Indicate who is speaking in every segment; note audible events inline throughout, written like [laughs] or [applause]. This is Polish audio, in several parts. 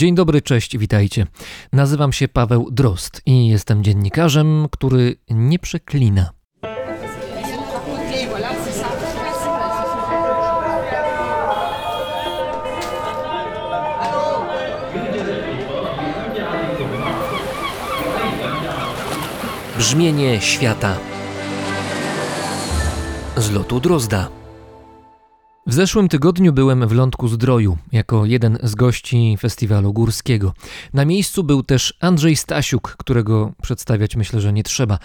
Speaker 1: Dzień dobry, cześć, witajcie. Nazywam się Paweł Drost i jestem dziennikarzem, który nie przeklina. Brzmienie świata z lotu Drozda. W zeszłym tygodniu byłem w Lądku Zdroju jako jeden z gości festiwalu górskiego. Na miejscu był też Andrzej Stasiuk, którego przedstawiać myślę, że nie trzeba.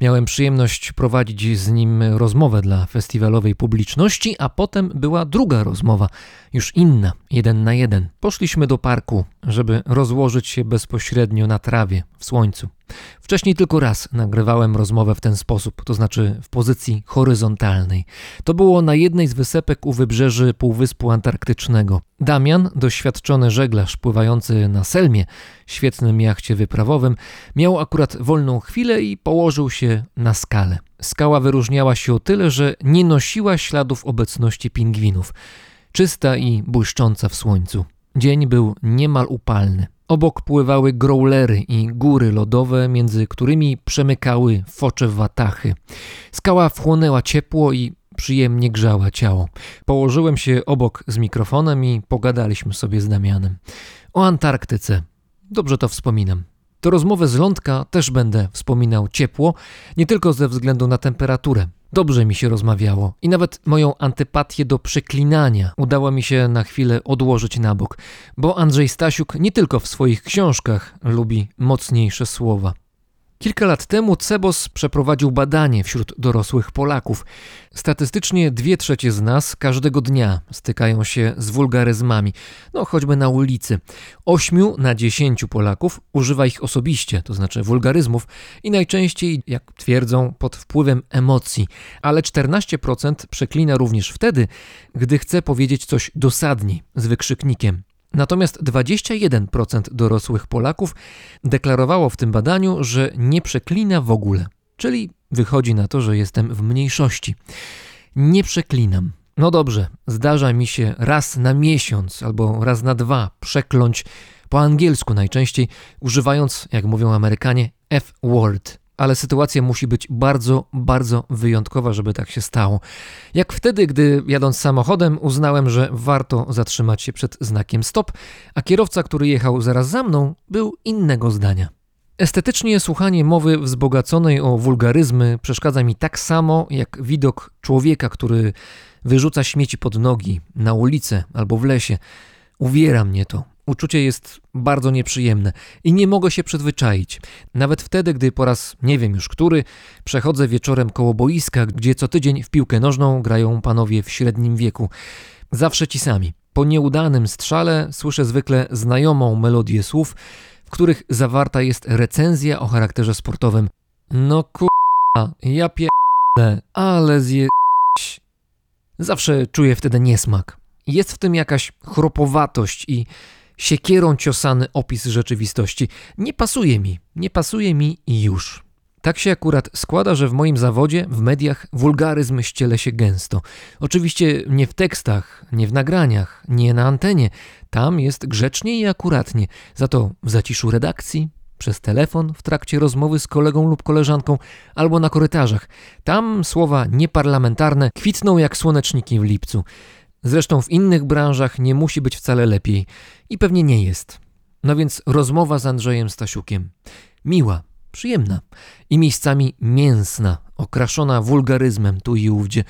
Speaker 1: Miałem przyjemność prowadzić z nim rozmowę dla festiwalowej publiczności, a potem była druga rozmowa, już inna, jeden na jeden. Poszliśmy do parku, żeby rozłożyć się bezpośrednio na trawie, w słońcu. Wcześniej tylko raz nagrywałem rozmowę w ten sposób, to znaczy w pozycji horyzontalnej. To było na jednej z wysepek u wybrzeży Półwyspu Antarktycznego. Damian, doświadczony żeglarz pływający na Selmie, świetnym jachcie wyprawowym, miał akurat wolną chwilę i położył się na skalę. Skała wyróżniała się o tyle, że nie nosiła śladów obecności pingwinów. Czysta i błyszcząca w słońcu. Dzień był niemal upalny. Obok pływały growlery i góry lodowe, między którymi przemykały focze watachy. Skała wchłonęła ciepło i przyjemnie grzała ciało. Położyłem się obok z mikrofonem i pogadaliśmy sobie z Damianem. O Antarktyce. Dobrze to wspominam. To rozmowę z lądka też będę wspominał ciepło, nie tylko ze względu na temperaturę. Dobrze mi się rozmawiało i nawet moją antypatię do przeklinania udało mi się na chwilę odłożyć na bok, bo Andrzej Stasiuk nie tylko w swoich książkach lubi mocniejsze słowa. Kilka lat temu Cebos przeprowadził badanie wśród dorosłych Polaków. Statystycznie dwie trzecie z nas każdego dnia stykają się z wulgaryzmami, no choćby na ulicy. Ośmiu na dziesięciu Polaków używa ich osobiście, to znaczy wulgaryzmów, i najczęściej, jak twierdzą, pod wpływem emocji, ale 14% przeklina również wtedy, gdy chce powiedzieć coś dosadniej, z wykrzyknikiem. Natomiast 21% dorosłych Polaków deklarowało w tym badaniu, że nie przeklina w ogóle. Czyli wychodzi na to, że jestem w mniejszości. Nie przeklinam. No dobrze, zdarza mi się raz na miesiąc albo raz na dwa przekląć po angielsku najczęściej, używając, jak mówią Amerykanie, F-word ale sytuacja musi być bardzo, bardzo wyjątkowa, żeby tak się stało. Jak wtedy, gdy jadąc samochodem uznałem, że warto zatrzymać się przed znakiem stop, a kierowca, który jechał zaraz za mną, był innego zdania. Estetycznie słuchanie mowy wzbogaconej o wulgaryzmy przeszkadza mi tak samo jak widok człowieka, który wyrzuca śmieci pod nogi, na ulicę albo w lesie. Uwiera mnie to. Uczucie jest bardzo nieprzyjemne i nie mogę się przyzwyczaić. Nawet wtedy, gdy po raz nie wiem już który, przechodzę wieczorem koło boiska, gdzie co tydzień w piłkę nożną grają panowie w średnim wieku. Zawsze ci sami. Po nieudanym strzale słyszę zwykle znajomą melodię słów, w których zawarta jest recenzja o charakterze sportowym. No kurwa, ja pierdolę, ale zje... Zawsze czuję wtedy niesmak. Jest w tym jakaś chropowatość i siekierą ciosany opis rzeczywistości. Nie pasuje mi, nie pasuje mi i już. Tak się akurat składa, że w moim zawodzie, w mediach, wulgaryzm ściele się gęsto. Oczywiście nie w tekstach, nie w nagraniach, nie na antenie. Tam jest grzecznie i akuratnie. Za to w zaciszu redakcji, przez telefon w trakcie rozmowy z kolegą lub koleżanką albo na korytarzach. Tam słowa nieparlamentarne kwitną jak słoneczniki w lipcu. Zresztą w innych branżach nie musi być wcale lepiej i pewnie nie jest. No więc rozmowa z Andrzejem Stasiukiem. Miła, przyjemna i miejscami mięsna, okraszona wulgaryzmem tu i ówdzie,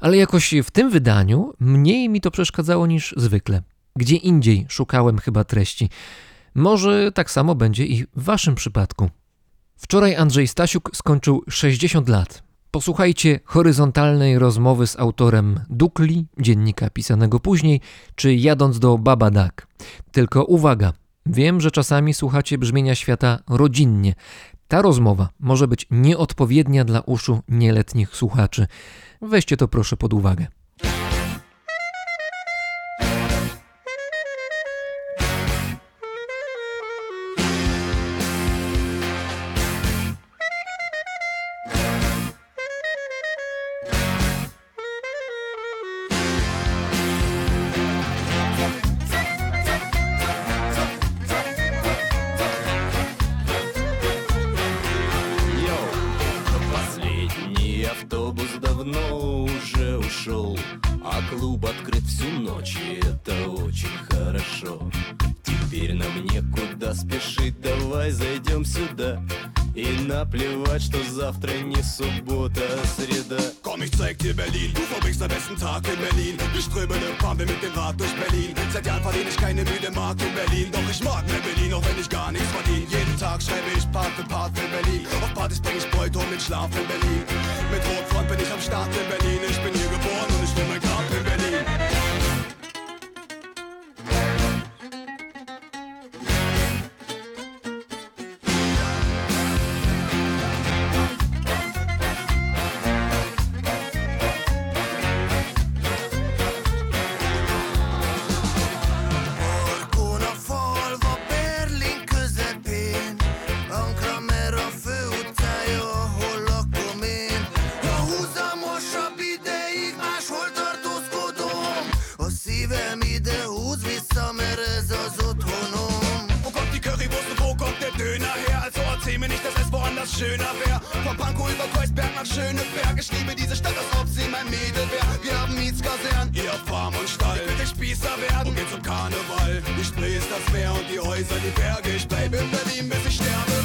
Speaker 1: ale jakoś w tym wydaniu mniej mi to przeszkadzało niż zwykle. Gdzie indziej szukałem chyba treści. Może tak samo będzie i w waszym przypadku. Wczoraj Andrzej Stasiuk skończył 60 lat. Posłuchajcie horyzontalnej rozmowy z autorem Dukli, dziennika pisanego później, czy jadąc do Babadak. Tylko uwaga, wiem, że czasami słuchacie brzmienia świata rodzinnie. Ta rozmowa może być nieodpowiednia dla uszu nieletnich słuchaczy. Weźcie to proszę pod uwagę.
Speaker 2: И наплевать, что завтра не суббота, а среда
Speaker 3: Komm, ich zeig dir Berlin, du verbrichst den besten Tag in Berlin. Wir strömen im fahren wir mit dem Rad durch Berlin. Seit Jahren verdiene ich keine müde Mark in Berlin. Doch ich mag mehr Berlin, auch wenn ich gar nichts verdiene. Jeden Tag schreibe ich Part für Part für Berlin. Auf Partys bring ich Bräutung mit Schlaf in Berlin. Mit Rotfront bin ich am Start in Berlin. Karneval. Die Spree das Meer und die Häuser, die Berge. Ich bleib in Berlin, bis ich sterbe.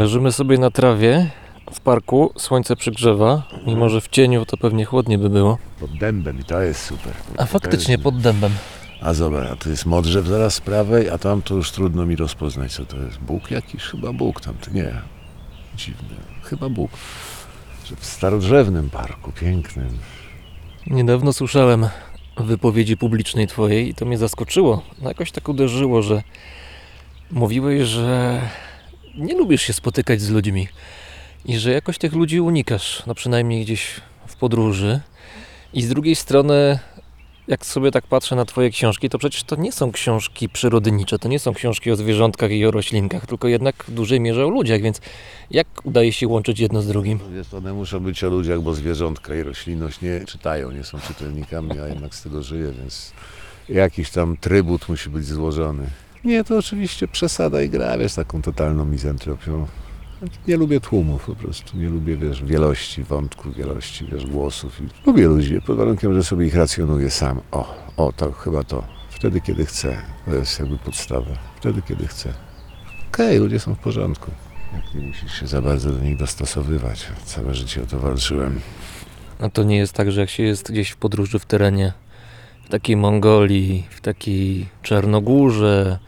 Speaker 1: Leżymy sobie na trawie w parku, słońce przygrzewa, mimo że w cieniu to pewnie chłodnie by było.
Speaker 4: Pod dębem i to jest super.
Speaker 1: A faktycznie
Speaker 4: jest-
Speaker 1: pod dębem.
Speaker 4: A zobacz, a to jest modrzew zaraz z prawej, a tam to już trudno mi rozpoznać, co to jest. Bóg jakiś? Chyba Bóg tam, to nie. Dziwny. Chyba Bóg. Że w starodrzewnym parku, pięknym.
Speaker 1: Niedawno słyszałem wypowiedzi publicznej twojej i to mnie zaskoczyło. No jakoś tak uderzyło, że mówiłeś, że nie lubisz się spotykać z ludźmi i że jakoś tych ludzi unikasz, no przynajmniej gdzieś w podróży. I z drugiej strony, jak sobie tak patrzę na twoje książki, to przecież to nie są książki przyrodnicze, to nie są książki o zwierzątkach i o roślinkach, tylko jednak w dużej mierze o ludziach, więc jak udaje się łączyć jedno z drugim?
Speaker 4: Wiesz, one muszą być o ludziach, bo zwierzątka i roślinność nie czytają, nie są czytelnikami, a jednak z tego żyję, więc jakiś tam trybut musi być złożony. Nie, to oczywiście przesada i gra, wiesz, taką totalną mizantropią. Nie lubię tłumów po prostu, nie lubię, wiesz, wielości wątków, wielości, wiesz, głosów. Lubię ludzi, pod warunkiem, że sobie ich racjonuję sam. O, o, to chyba to. Wtedy, kiedy chcę. To jest jakby podstawa. Wtedy, kiedy chcę. Okej, ludzie są w porządku. Jak nie musisz się za bardzo do nich dostosowywać. Całe życie o to walczyłem.
Speaker 1: A to nie jest tak, że jak się jest gdzieś w podróży w terenie, takiej Mongolii, w takiej Czarnogórze,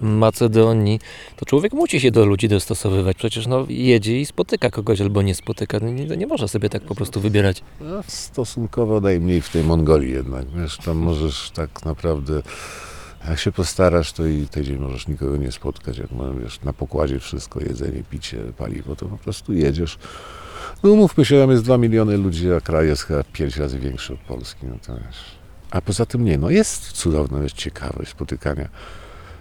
Speaker 1: Macedonii, to człowiek musi się do ludzi dostosowywać. Przecież no, jedzie i spotyka kogoś albo nie spotyka. No Nie, nie można sobie tak po prostu wybierać.
Speaker 4: No, stosunkowo najmniej w tej Mongolii jednak. Wiesz, tam możesz tak naprawdę, jak się postarasz, to i tydzień możesz nikogo nie spotkać. Jak wiesz, na pokładzie wszystko, jedzenie, picie, paliwo, to po prostu jedziesz. No umówmy się, tam jest 2 miliony ludzi, a kraj jest chyba 5 razy większy od Polski. No to wiesz. A poza tym nie, no jest cudowna wiesz, ciekawość spotykania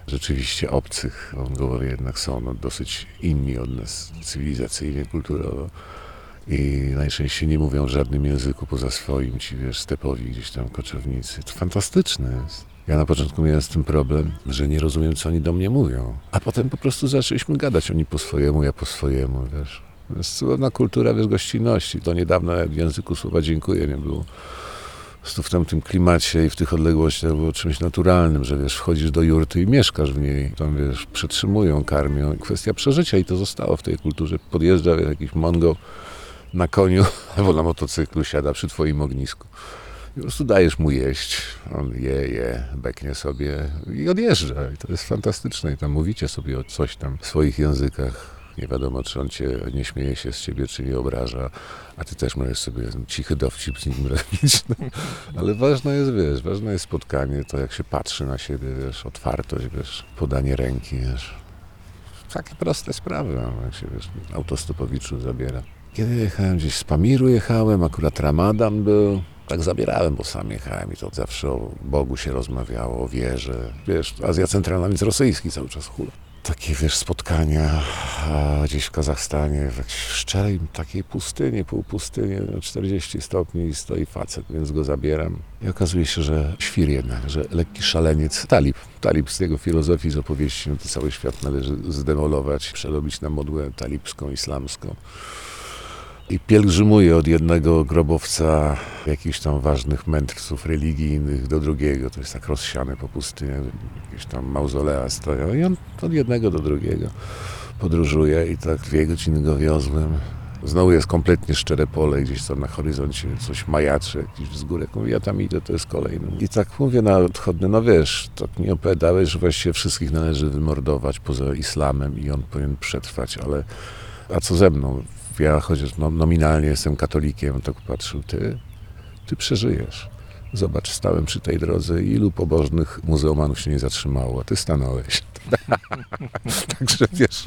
Speaker 4: rzeczywiście obcych. Mongołowie jednak są no, dosyć inni od nas cywilizacyjnie, kulturowo. I najczęściej nie mówią w żadnym języku poza swoim, ci wiesz, stepowi gdzieś tam koczownicy. To fantastyczne jest. Ja na początku miałem z tym problem, że nie rozumiem, co oni do mnie mówią. A potem po prostu zaczęliśmy gadać, oni po swojemu, ja po swojemu, wiesz. To jest cudowna kultura, wiesz, gościnności. Do niedawna w języku słowa dziękuję nie było. Prostu w tamtym klimacie i w tych odległościach było czymś naturalnym, że wiesz, wchodzisz do jurty i mieszkasz w niej. Tam wiesz, przetrzymują, karmią. Kwestia przeżycia i to zostało w tej kulturze. Podjeżdża jakiś Mongol na koniu [laughs] albo na motocyklu, siada przy twoim ognisku. I po prostu dajesz mu jeść, on je, je, beknie sobie i odjeżdża. I to jest fantastyczne. I tam mówicie sobie o coś tam w swoich językach. Nie wiadomo, czy on cię nie śmieje się z ciebie, czy nie obraża, a ty też możesz sobie cichy dowcip z nim [laughs] robić. No. Ale ważne jest, wiesz, ważne jest spotkanie, to jak się patrzy na siebie, wiesz, otwartość, wiesz, podanie ręki, wiesz. Takie proste sprawy, jak się, wiesz, autostopowiczu zabiera. Kiedy jechałem gdzieś z Pamiru jechałem, akurat Ramadan był, tak zabierałem, bo sam jechałem i to zawsze o Bogu się rozmawiało, o wierze. Wiesz, Azja Centralna, więc rosyjski cały czas hula. Takie, wiesz, spotkania gdzieś w Kazachstanie, w szczerej takiej pustyni, półpustyni, no 40 stopni i stoi facet, więc go zabieram. I okazuje się, że świr jednak, że lekki szaleniec, talib. Talib z jego filozofii, z opowieści, no to cały świat należy zdemolować, przerobić na modłę talibską, islamską i pielgrzymuje od jednego grobowca jakichś tam ważnych mędrców religijnych do drugiego. To jest tak rozsiane po pustyni, jakieś tam mauzolea stoją i on od jednego do drugiego podróżuje i tak dwie godziny go wiozłem. Znowu jest kompletnie szczere pole, gdzieś tam na horyzoncie coś majaczy, jakiś wzgórek. Mówię, ja tam idę, to jest kolejny. I tak mówię na odchodne, no wiesz, tak mi opowiadałeś, że właściwie wszystkich należy wymordować poza islamem i on powinien przetrwać, ale a co ze mną? Ja chociaż no, nominalnie jestem katolikiem, tak patrzył, ty, ty przeżyjesz. Zobacz, stałem przy tej drodze ilu pobożnych muzeomanów się nie zatrzymało, a ty stanąłeś. [laughs] Także wiesz,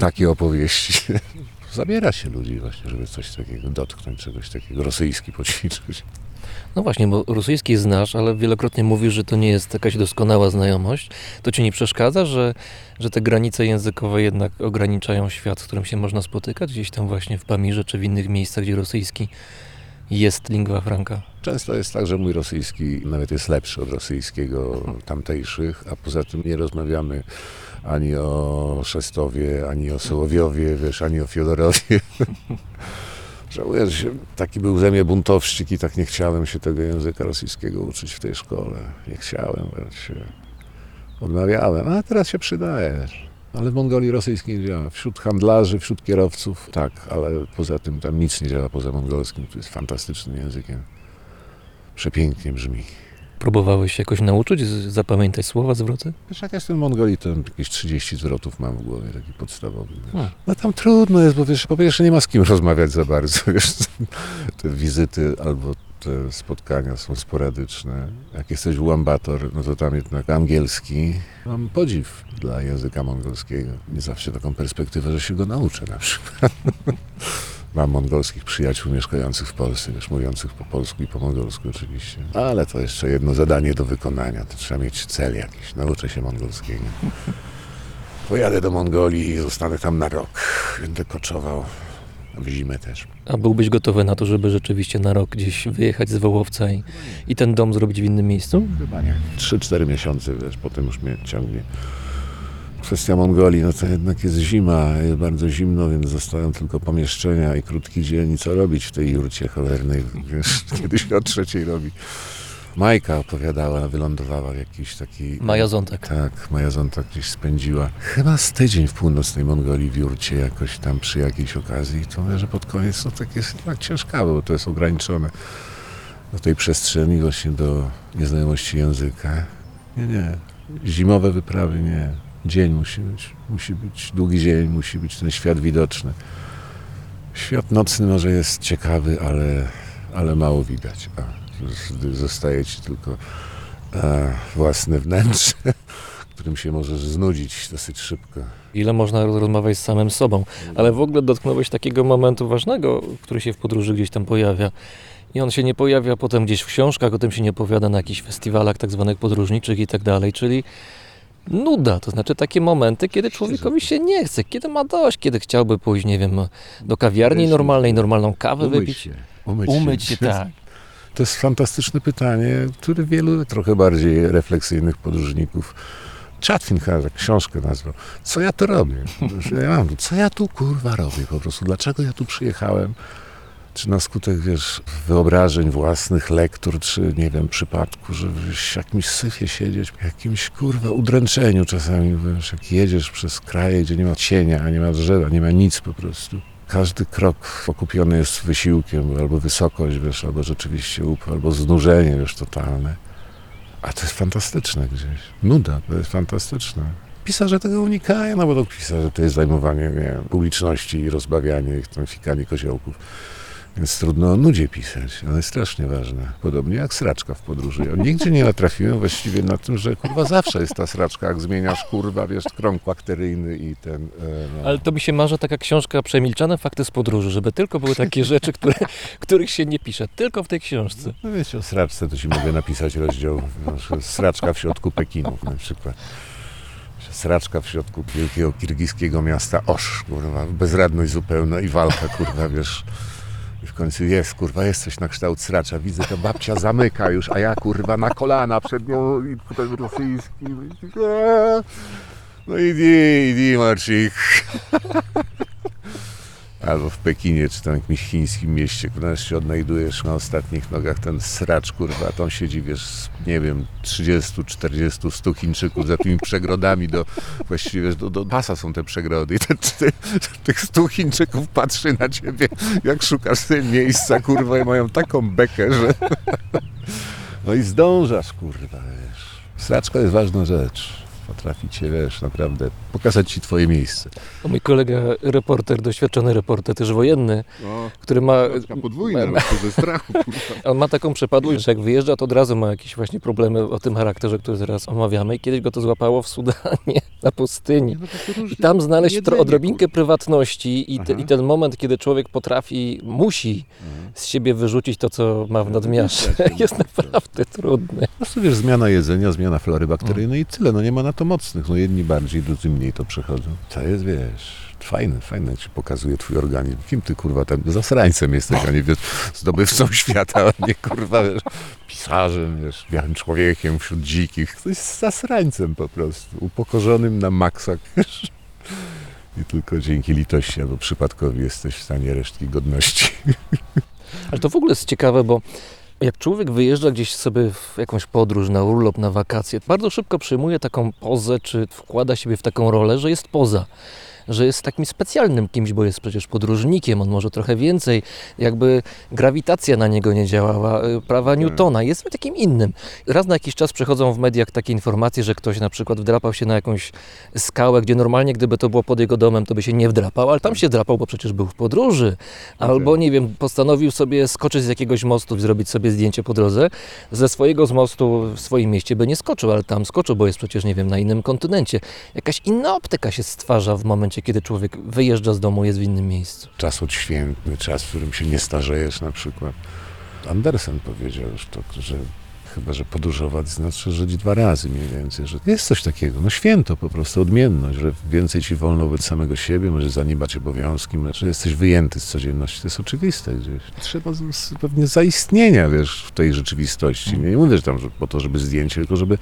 Speaker 4: takie opowieści. [laughs] Zabiera się ludzi właśnie, żeby coś takiego dotknąć, czegoś takiego, rosyjski poćwiczyć.
Speaker 1: No właśnie, bo rosyjski znasz, ale wielokrotnie mówisz, że to nie jest jakaś doskonała znajomość. To ci nie przeszkadza, że, że te granice językowe jednak ograniczają świat, w którym się można spotykać, gdzieś tam właśnie w Pamirze czy w innych miejscach, gdzie rosyjski jest lingua franca?
Speaker 4: Często jest tak, że mój rosyjski nawet jest lepszy od rosyjskiego tamtejszych, a poza tym nie rozmawiamy ani o Szestowie, ani o Sołowiowie, wiesz, ani o Fiodorowie. [laughs] Żałuję, że się, taki był ze mnie buntowszczyk i tak nie chciałem się tego języka rosyjskiego uczyć w tej szkole. Nie chciałem, się odmawiałem, a teraz się przydaje. wiesz. Ale w Mongolii rosyjskiej nie działa. Wśród handlarzy, wśród kierowców tak, ale poza tym tam nic nie działa poza mongolskim. To jest fantastycznym językiem. Przepięknie brzmi.
Speaker 1: Próbowałeś się jakoś nauczyć, z- zapamiętać słowa, zwroty?
Speaker 4: Wiesz, jak jestem w Mongolii, to jakieś 30 zwrotów mam w głowie, taki podstawowy. Wiesz.
Speaker 1: Hmm.
Speaker 4: No tam trudno jest, bo wiesz, po pierwsze nie ma z kim rozmawiać za bardzo, [laughs] wiesz. Te wizyty albo te spotkania są sporadyczne. Jak jesteś w Ulaanbaatar, no to tam jednak angielski. Mam podziw dla języka mongolskiego. Nie zawsze taką perspektywę, że się go nauczę na przykład. [laughs] Mam mongolskich przyjaciół mieszkających w Polsce, wiesz, mówiących po polsku i po mongolsku oczywiście. Ale to jeszcze jedno zadanie do wykonania. To trzeba mieć cel jakiś. Nauczę się mongolskiego. Pojadę do Mongolii i zostanę tam na rok. Będę koczował w zimę też.
Speaker 1: A byłbyś gotowy na to, żeby rzeczywiście na rok gdzieś wyjechać z Wołowca i, i ten dom zrobić w innym miejscu?
Speaker 4: Chyba nie. 3-4 miesiące, wiesz, potem już mnie ciągnie. Kwestia Mongolii, no to jednak jest zima, jest bardzo zimno, więc zostają tylko pomieszczenia i krótki dzień i co robić w tej jurcie cholernej, wiesz, [laughs] kiedy się o trzeciej robi. Majka opowiadała, wylądowała w jakiś taki...
Speaker 1: Maja Zątek.
Speaker 4: Tak, Zonta gdzieś spędziła chyba z tydzień w północnej Mongolii w Jurcie jakoś tam przy jakiejś okazji. To mówię, że pod koniec no, tak jest jednak ciężkawe, bo to jest ograniczone do tej przestrzeni właśnie do nieznajomości języka. Nie, nie. Zimowe wyprawy nie. Dzień musi być. Musi być długi dzień, musi być ten świat widoczny. Świat nocny może jest ciekawy, ale, ale mało widać. A, zostaje ci tylko e, własne wnętrze, [laughs] którym się możesz znudzić dosyć szybko.
Speaker 1: Ile można roz- rozmawiać z samym sobą. Ale w ogóle dotknąłeś takiego momentu ważnego, który się w podróży gdzieś tam pojawia. I on się nie pojawia potem gdzieś w książkach, o tym się nie opowiada na jakichś festiwalach tak zwanych podróżniczych i tak dalej, czyli Nuda, to znaczy takie momenty, kiedy człowiekowi się nie chce, kiedy ma dość, kiedy chciałby pójść, nie wiem, do kawiarni normalnej, normalną kawę
Speaker 4: Umyć
Speaker 1: wypić.
Speaker 4: się. Umyć,
Speaker 1: Umyć się, tak. [laughs]
Speaker 4: To jest fantastyczne pytanie, które wielu trochę bardziej refleksyjnych podróżników Chatwin chyba książkę nazwał. Co ja tu robię? Co ja tu kurwa robię po prostu? Dlaczego ja tu przyjechałem? Czy na skutek, wiesz, wyobrażeń własnych, lektur, czy nie wiem, przypadku, że w jakimś syfie siedzieć, w jakimś kurwa udręczeniu czasami, wiesz, jak jedziesz przez kraje, gdzie nie ma cienia, nie ma drzewa, nie ma nic po prostu. Każdy krok okupiony jest wysiłkiem, albo wysokość, wiesz, albo rzeczywiście up, albo znużenie, wiesz, totalne. A to jest fantastyczne gdzieś. Nuda, to jest fantastyczne. Pisarze tego unikają, no bo to pisarze to jest zajmowanie nie publiczności i rozbawianie ich, tam fikanie koziołków. Więc trudno o nudzie pisać, ale strasznie ważne. Podobnie jak sraczka w podróży. Ja nigdzie nie natrafiłem właściwie na tym, że kurwa zawsze jest ta sraczka, jak zmieniasz kurwa, wiesz, krąg bakteryjny i ten... E, no.
Speaker 1: Ale to mi się marzy taka książka Przemilczane fakty z podróży, żeby tylko były takie [laughs] rzeczy, które, których się nie pisze, tylko w tej książce.
Speaker 4: No wiecie, o sraczce to ci mogę napisać rozdział. no, Sraczka w środku Pekinu na przykład. Sraczka w środku wielkiego kirgiskiego miasta Osz, kurwa, bezradność zupełna i walka, kurwa, wiesz. I w końcu jest, kurwa, jest coś na kształt sracza. Widzę, ta babcia zamyka już, a ja, kurwa, na kolana przed nią i potem rosyjski. No i di, di, Marcik. Albo w Pekinie, czy tam jakimś chińskim mieście, które się odnajdujesz na ostatnich nogach, ten sracz, kurwa, tam siedzi, wiesz, nie wiem, 30, 40, 100 Chińczyków za tymi przegrodami do, właściwie wiesz, do, do pasa są te przegrody i te, te, tych 100 Chińczyków patrzy na ciebie, jak szukasz sobie miejsca, kurwa, i mają taką bekę, że... [laughs] No i zdążasz, kurwa, wiesz. Sraczka jest ważna rzecz. Potrafi cię, wiesz, naprawdę pokazać ci twoje miejsce.
Speaker 1: O, mój kolega, reporter, doświadczony reporter, też wojenny,
Speaker 4: No,
Speaker 1: który ma...
Speaker 4: podwójna,
Speaker 1: ma-
Speaker 4: ze strachu, [laughs] kurwa.
Speaker 1: On ma taką przepadłość, że jak wyjeżdża, to od razu ma jakieś właśnie problemy o tym charakterze, który teraz omawiamy. I kiedyś go to złapało w Sudanie, [laughs] na pustyni. I tam znaleźć tro, odrobinkę prywatności i, te, i ten moment, kiedy człowiek potrafi, musi z siebie wyrzucić to, co ma w nadmiarze,
Speaker 4: widać, [laughs]
Speaker 1: jest
Speaker 4: to widać.
Speaker 1: naprawdę trudne.
Speaker 4: Po prostu wiesz, zmiana jedzenia, zmiana flory bakteryjnej i tyle. No nie ma na to mocnych. No jedni bardziej, drudzy mniej to przechodzą. To jest, wiesz, fajne, fajne, jak się pokazuje twój organizm. Kim ty, kurwa, tam zasrańcem jesteś, a nie, wiesz, zdobywcą [laughs] świata, a nie, kurwa, wiesz, pisarzem, wiesz, białym człowiekiem wśród dzikich. To jest zasrańcem po prostu, upokorzonym na maksa, [laughs] wiesz. I tylko dzięki litości albo przypadkowi jesteś w stanie resztki godności.
Speaker 1: Ale to w ogóle jest ciekawe, bo jak człowiek wyjeżdża gdzieś sobie w jakąś podróż, na urlop, na wakacje, bardzo szybko przyjmuje taką pozę, czy wkłada siebie w taką rolę, że jest poza. Że jest takim specjalnym kimś, bo jest przecież podróżnikiem, on może trochę więcej, jakby grawitacja na niego nie działała, y, prawa Newtona, jest takim innym. Raz na jakiś czas przechodzą w mediach takie informacje, że ktoś na przykład wdrapał się na jakąś skałę, gdzie normalnie gdyby to było pod jego domem, to by się nie wdrapał, ale tam się drapał, bo przecież był w podróży. Albo, nie wiem, postanowił sobie skoczyć z jakiegoś mostu i zrobić sobie zdjęcie po drodze. Ze swojego z mostu w swoim mieście by nie skoczył, ale tam skoczył, bo jest przecież, nie wiem, na innym kontynencie. Jakaś inna optyka się stwarza w momencie, kiedy człowiek wyjeżdża z domu, jest w innym miejscu.
Speaker 4: czas odświętny, czas, w którym się nie starzejesz na przykład. Andersen powiedział już to, że chyba, że podróżować znaczy żyć dwa razy mniej więcej, że jest coś takiego, no święto po prostu, odmienność, że więcej ci wolno wobec samego siebie, możesz zaniebać obowiązki, że jesteś wyjęty z codzienności, to jest oczywiste gdzieś. Trzeba z- z- pewnie zaistnienia, wiesz, w tej rzeczywistości. Nie mówię, że tam że po to, żeby zdjęcie, tylko żeby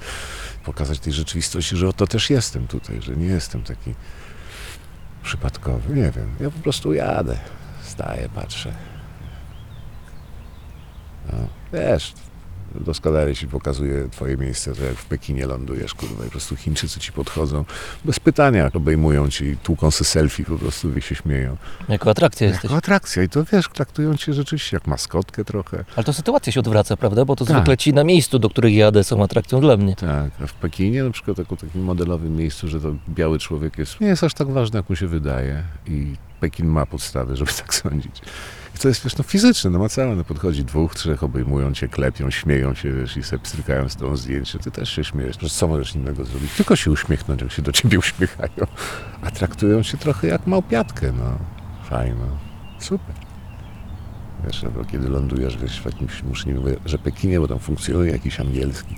Speaker 4: pokazać tej rzeczywistości, że oto też jestem tutaj, że nie jestem taki przypadkowy, nie wiem. Ja po prostu jadę, staję, patrzę. No, wiesz, doskonale ci pokazuje twoje miejsce, to jak w Pekinie lądujesz, kurwa, i po prostu Chińczycy ci podchodzą, bez pytania obejmują ci, tłuką se selfie, po prostu i się śmieją.
Speaker 1: Jako atrakcja jesteś.
Speaker 4: Jako atrakcja i to wiesz, traktują cię rzeczywiście jak maskotkę trochę.
Speaker 1: Ale to sytuacja się odwraca, prawda? Bo to
Speaker 4: Tak.
Speaker 1: zwykle ci na miejscu, do których jadę, są atrakcją dla mnie.
Speaker 4: Tak, a w Pekinie na przykład jako takim modelowym miejscu, że to biały człowiek jest, nie jest aż tak ważny, jak mu się wydaje i Pekin ma podstawy, żeby [laughs] tak sądzić. To jest wiesz, no, fizyczne, namacalne. Podchodzi dwóch, trzech, obejmują cię, klepią, śmieją się, wiesz, i sobie pstrykają z tą zdjęcie. Ty też się śmiejesz. Przecież co możesz innego zrobić? Tylko się uśmiechnąć, jak się do ciebie uśmiechają. A traktują cię trochę jak małpiatkę, no. Fajno. Super. Wiesz, albo kiedy lądujesz wiesz, w jakimś, już nie mówię, że Pekinie, bo tam funkcjonuje jakiś angielski,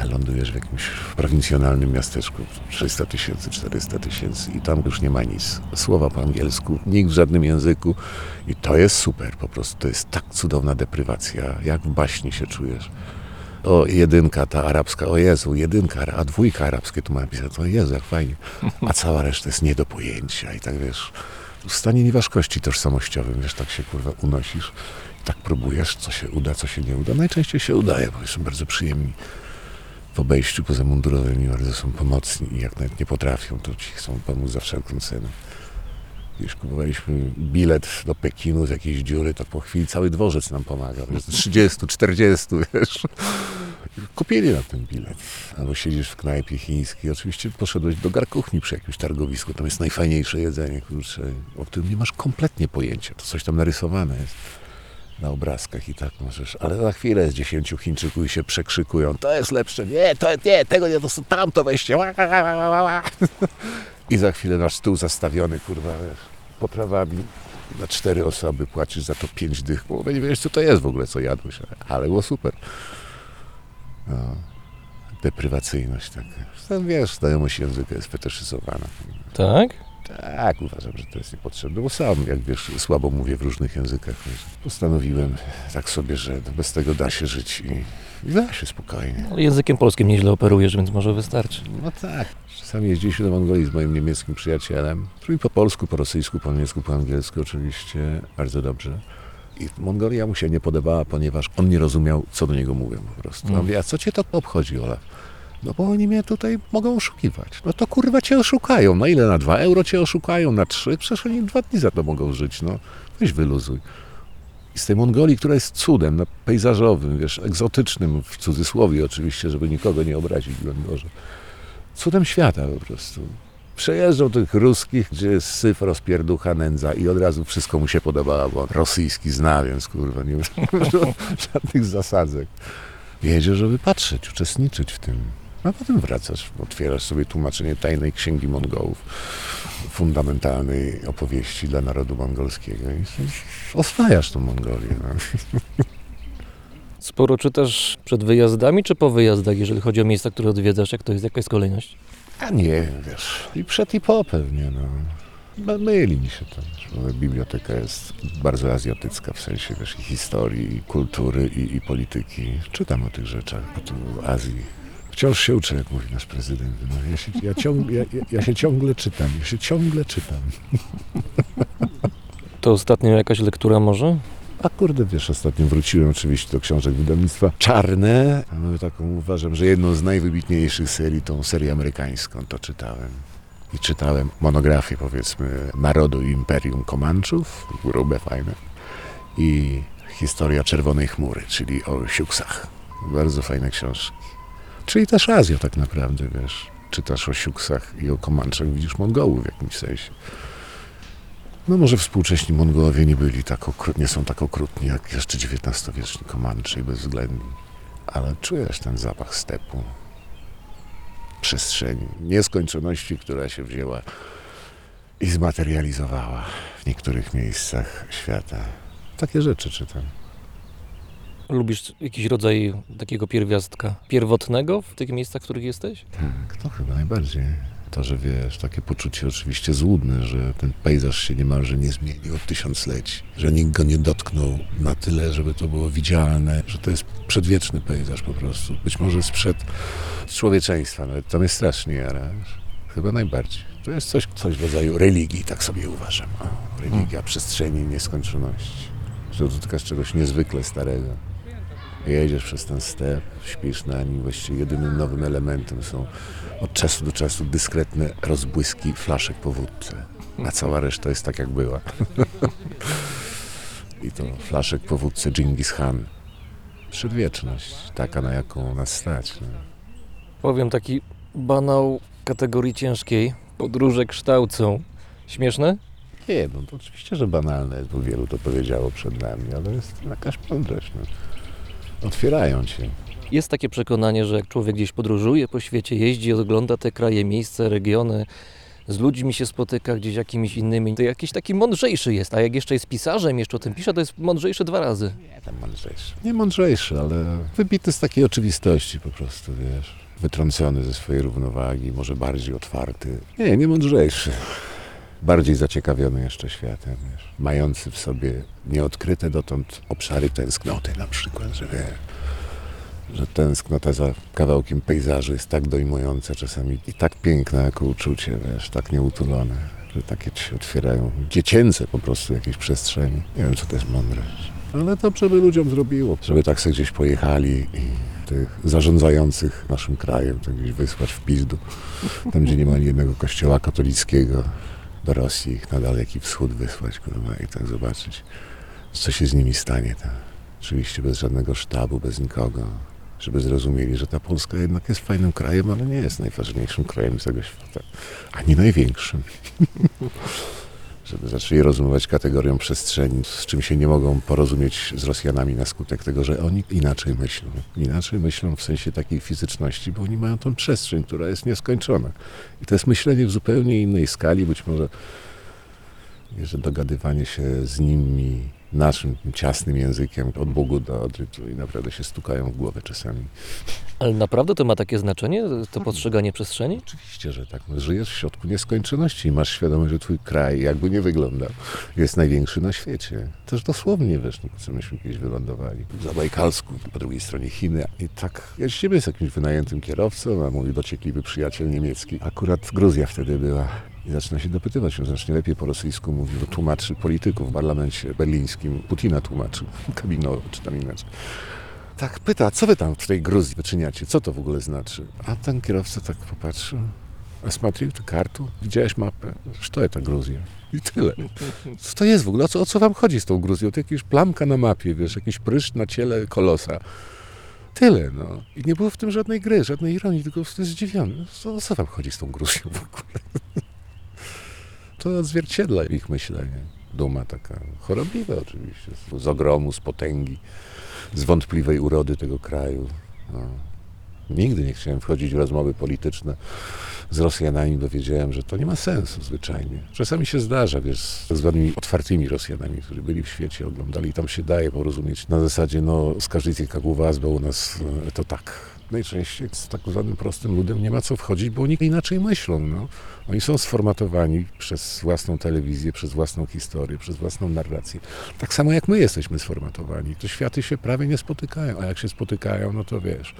Speaker 4: A lądujesz w jakimś prowincjonalnym miasteczku, 300 tysięcy, 400 tysięcy i tam już nie ma nic. Słowa po angielsku, nikt w żadnym języku i to jest super, po prostu to jest tak cudowna deprywacja, jak w baśni się czujesz. O, jedynka ta arabska, o Jezu, jedynka, a dwójka arabskie tu ma napisane, o Jezu, jak fajnie. A cała reszta jest nie do pojęcia i tak wiesz, w stanie nieważkości tożsamościowym, wiesz, tak się kurwa unosisz, tak próbujesz, co się uda, co się nie uda. Najczęściej się udaje, bo są bardzo przyjemni w obejściu pozamundurowymi, bardzo są pomocni i jak nawet nie potrafią, to ci chcą pomóc za wszelką cenę. Gdzieś kupowaliśmy bilet do Pekinu z jakiejś dziury, to po chwili cały dworzec nam pomagał. Jest 30, 40, wiesz. Kupili na ten bilet. Albo siedzisz w knajpie chińskiej. Oczywiście poszedłeś do garkuchni przy jakimś targowisku. Tam jest najfajniejsze jedzenie, kurczę, o którym nie masz kompletnie pojęcia. To coś tam narysowane jest na obrazkach i tak możesz. Ale za chwilę z dziesięciu Chińczyków i się przekrzykują. To jest lepsze. Nie, to nie, tego nie, to tamto weźcie. Ła. I za chwilę nasz stół zastawiony, kurwa, wiesz, potrawami na cztery osoby, płacisz za to pięć dych, bo nie wiesz, co to jest w ogóle, co jadłeś, ale było super. No, deprywacyjność taka. Wiesz, znajomość języka jest fetyszyzowana.
Speaker 5: Tak?
Speaker 4: Tak, uważam, że to jest niepotrzebne, bo sam, jak wiesz, słabo mówię w różnych językach. Postanowiłem tak sobie, że bez tego da się żyć i, i da się spokojnie.
Speaker 5: Ale językiem polskim nieźle operujesz, więc może wystarczy.
Speaker 4: No tak. Czasami jeździliśmy do Mongolii z moim niemieckim przyjacielem, czyli po polsku, po rosyjsku, po niemiecku, po angielsku oczywiście, bardzo dobrze. I Mongolia mu się nie podobała, ponieważ on nie rozumiał, co do niego mówią po prostu.
Speaker 5: Mm.
Speaker 4: On mówi, a co cię to obchodzi, Olaf? No bo oni mnie tutaj mogą oszukiwać. No to kurwa cię oszukają. Na ile? Na dwa euro cię oszukają? Na trzy? Przecież oni dwa dni za to mogą żyć. No weź wyluzuj. I z tej Mongolii, która jest cudem no, pejzażowym, wiesz, egzotycznym w cudzysłowie oczywiście, żeby nikogo nie obrazić, broń Boże. Cudem świata po prostu. Przejeżdżał tych ruskich, gdzie jest syf, rozpierducha, nędza i od razu wszystko mu się podobało, bo rosyjski zna, więc kurwa, nie ma [laughs] żadnych zasadzek. Jedzie, żeby patrzeć, uczestniczyć w tym. A potem wracasz, otwierasz sobie tłumaczenie tajnej księgi Mongołów, fundamentalnej opowieści dla narodu mongolskiego i oswajasz tą Mongolię. No.
Speaker 5: Sporo czytasz przed wyjazdami czy po wyjazdach, jeżeli chodzi o miejsca, które odwiedzasz? Jak to jest? Jaka jest kolejność?
Speaker 4: A nie, wiesz, i przed i po pewnie, no. No, Myli mi się to. Biblioteka jest bardzo azjatycka w sensie wiesz, i historii, i kultury, i, i polityki. Czytam o tych rzeczach, o tym Azji. Wciąż się uczę, jak mówi nasz prezydent. No, ja, się, ja, ciąg, ja, ja- ja się ciągle czytam, ja się ciągle czytam.
Speaker 5: To ostatnio jakaś lektura może?
Speaker 4: A kurde, wiesz, ostatnio wróciłem oczywiście do książek wydawnictwa Czarne. Mamy taką, uważam, że jedną z najwybitniejszych serii, tą serię amerykańską, to czytałem. I czytałem monografię, powiedzmy, Narodu i Imperium Komanczów, grube, fajne. I Historia Czerwonej Chmury, czyli o Siuksach. Bardzo fajne książki. Czyli też Azja tak naprawdę, wiesz. Czytasz o Siuksach i o Komanczach, widzisz Mongołów w jakimś sensie. No może współcześni Mongołowie nie byli tak okrut, nie są tak okrutni jak jeszcze XIX-wieczni Komanczy i bezwzględni. Ale czujesz ten zapach stepu, przestrzeni, nieskończoności, która się wzięła i zmaterializowała w niektórych miejscach świata. Takie rzeczy czytam.
Speaker 5: Lubisz jakiś rodzaj takiego pierwiastka pierwotnego w tych miejscach, w których jesteś?
Speaker 4: Tak, to chyba najbardziej. To, że wiesz, takie poczucie oczywiście złudne, że ten pejzaż się niemalże nie zmienił od tysiącleci, że nikt go nie dotknął na tyle, żeby to było widzialne, że to jest przedwieczny pejzaż po prostu. Być może sprzed człowieczeństwa, nawet to mnie strasznie jara. Chyba najbardziej. To jest coś, coś w rodzaju religii, tak sobie uważam. O, religia przestrzeni nieskończoności. Że dotykasz czegoś niezwykle starego. Jedziesz przez ten step, śpisz na nim, właściwie jedynym nowym elementem są od czasu do czasu dyskretne rozbłyski flaszek po wódce. A cała reszta jest tak, jak była. [laughs] I to flaszek po wódce Genghis Khan. Przedwieczność, taka na jaką nas stać. No.
Speaker 5: Powiem taki banał kategorii ciężkiej. Podróże kształcą. Śmieszne?
Speaker 4: Nie, no to oczywiście, że banalne bo wielu to powiedziało przed nami, ale jest jakaś mądrość. No. Otwierają cię.
Speaker 5: Jest takie przekonanie, że jak człowiek gdzieś podróżuje po świecie, jeździ, odgląda te kraje, miejsca, regiony, z ludźmi się spotyka, gdzieś jakimiś innymi, to jakiś taki mądrzejszy jest, a jak jeszcze jest pisarzem, jeszcze o tym pisze, to jest mądrzejszy dwa razy.
Speaker 4: Nie tam mądrzejszy. Nie mądrzejszy, ale wybity z takiej oczywistości po prostu, wiesz. Wytrącony ze swojej równowagi, może bardziej otwarty. Nie, nie mądrzejszy. Bardziej zaciekawiony jeszcze światem, wiesz. Mający w sobie nieodkryte dotąd obszary tęsknoty na przykład, że wiesz, że tęsknota za kawałkiem pejzażu jest tak dojmująca czasami i tak piękna jako uczucie, wiesz, tak nieutulone, że takie ci się otwierają dziecięce po prostu jakieś przestrzeni. Nie wiem, co to jest mądrość. Ale dobrze by ludziom zrobiło, żeby tak sobie gdzieś pojechali i tych zarządzających naszym krajem to gdzieś wysłać w pizdu. Tam, gdzie nie ma ani jednego kościoła katolickiego, do Rosji ich na daleki wschód wysłać, kurwa, i tak zobaczyć, co się z nimi stanie. Tam. Oczywiście bez żadnego sztabu, bez nikogo, żeby zrozumieli, że ta Polska jednak jest fajnym krajem, ale nie jest najważniejszym krajem tego świata, ani największym. [laughs] żeby zaczęli rozumować kategorią przestrzeni, z czym się nie mogą porozumieć z Rosjanami na skutek tego, że oni inaczej myślą. Inaczej myślą w sensie takiej fizyczności, bo oni mają tą przestrzeń, która jest nieskończona. I to jest myślenie w zupełnie innej skali, być może że dogadywanie się z nimi naszym ciasnym językiem od Bogu do odrytu i naprawdę się stukają w głowę czasami.
Speaker 5: Ale naprawdę to ma takie znaczenie, to postrzeganie przestrzeni?
Speaker 4: Oczywiście, że tak. No, żyjesz w środku nieskończoności i masz świadomość, że twój kraj, jakby nie wyglądał, jest największy na świecie. Też dosłownie, wiesz, no, co myśmy kiedyś wylądowali. W Zabajkalsku, po drugiej stronie Chiny. I tak jeździmy z jakimś wynajętym kierowcą, a mój dociekliwy przyjaciel niemiecki. Akurat Gruzja wtedy była. I zaczyna się dopytywać, on znacznie lepiej po rosyjsku mówi, bo tłumaczy polityków w parlamencie berlińskim. Putina tłumaczył, kabinowo, czy tam inaczej. Tak pyta, co wy tam w tej Gruzji wyczyniacie? Co to w ogóle znaczy? A ten kierowca tak popatrzył. A смотрел ty kartu? Widziałeś mapę? Co to Gruzja? I tyle. Co to jest w ogóle? O co, o co wam chodzi z tą Gruzją? To jakaś plamka na mapie, wiesz, jakiś pryszcz na ciele kolosa. Tyle, no. I nie było w tym żadnej gry, żadnej ironii, tylko jest zdziwiony. Co, o co wam chodzi z tą Gruzją w ogóle? To odzwierciedla ich myślenie. Duma taka chorobliwa oczywiście, z ogromu, z potęgi, z wątpliwej urody tego kraju. No. Nigdy nie chciałem wchodzić w rozmowy polityczne z Rosjanami, bo wiedziałem, że to nie ma sensu zwyczajnie. Czasami się zdarza, wiesz, z tak zwanymi otwartymi Rosjanami, którzy byli w świecie, oglądali, tam się daje porozumieć na zasadzie, no, skażycie jak u was, bo u nas e, to tak. Najczęściej z tak zwanym prostym ludem nie ma co wchodzić, bo oni inaczej myślą, no. Oni są sformatowani przez własną telewizję, przez własną historię, przez własną narrację. Tak samo jak my jesteśmy sformatowani. To światy się prawie nie spotykają, a jak się spotykają, no to wiesz,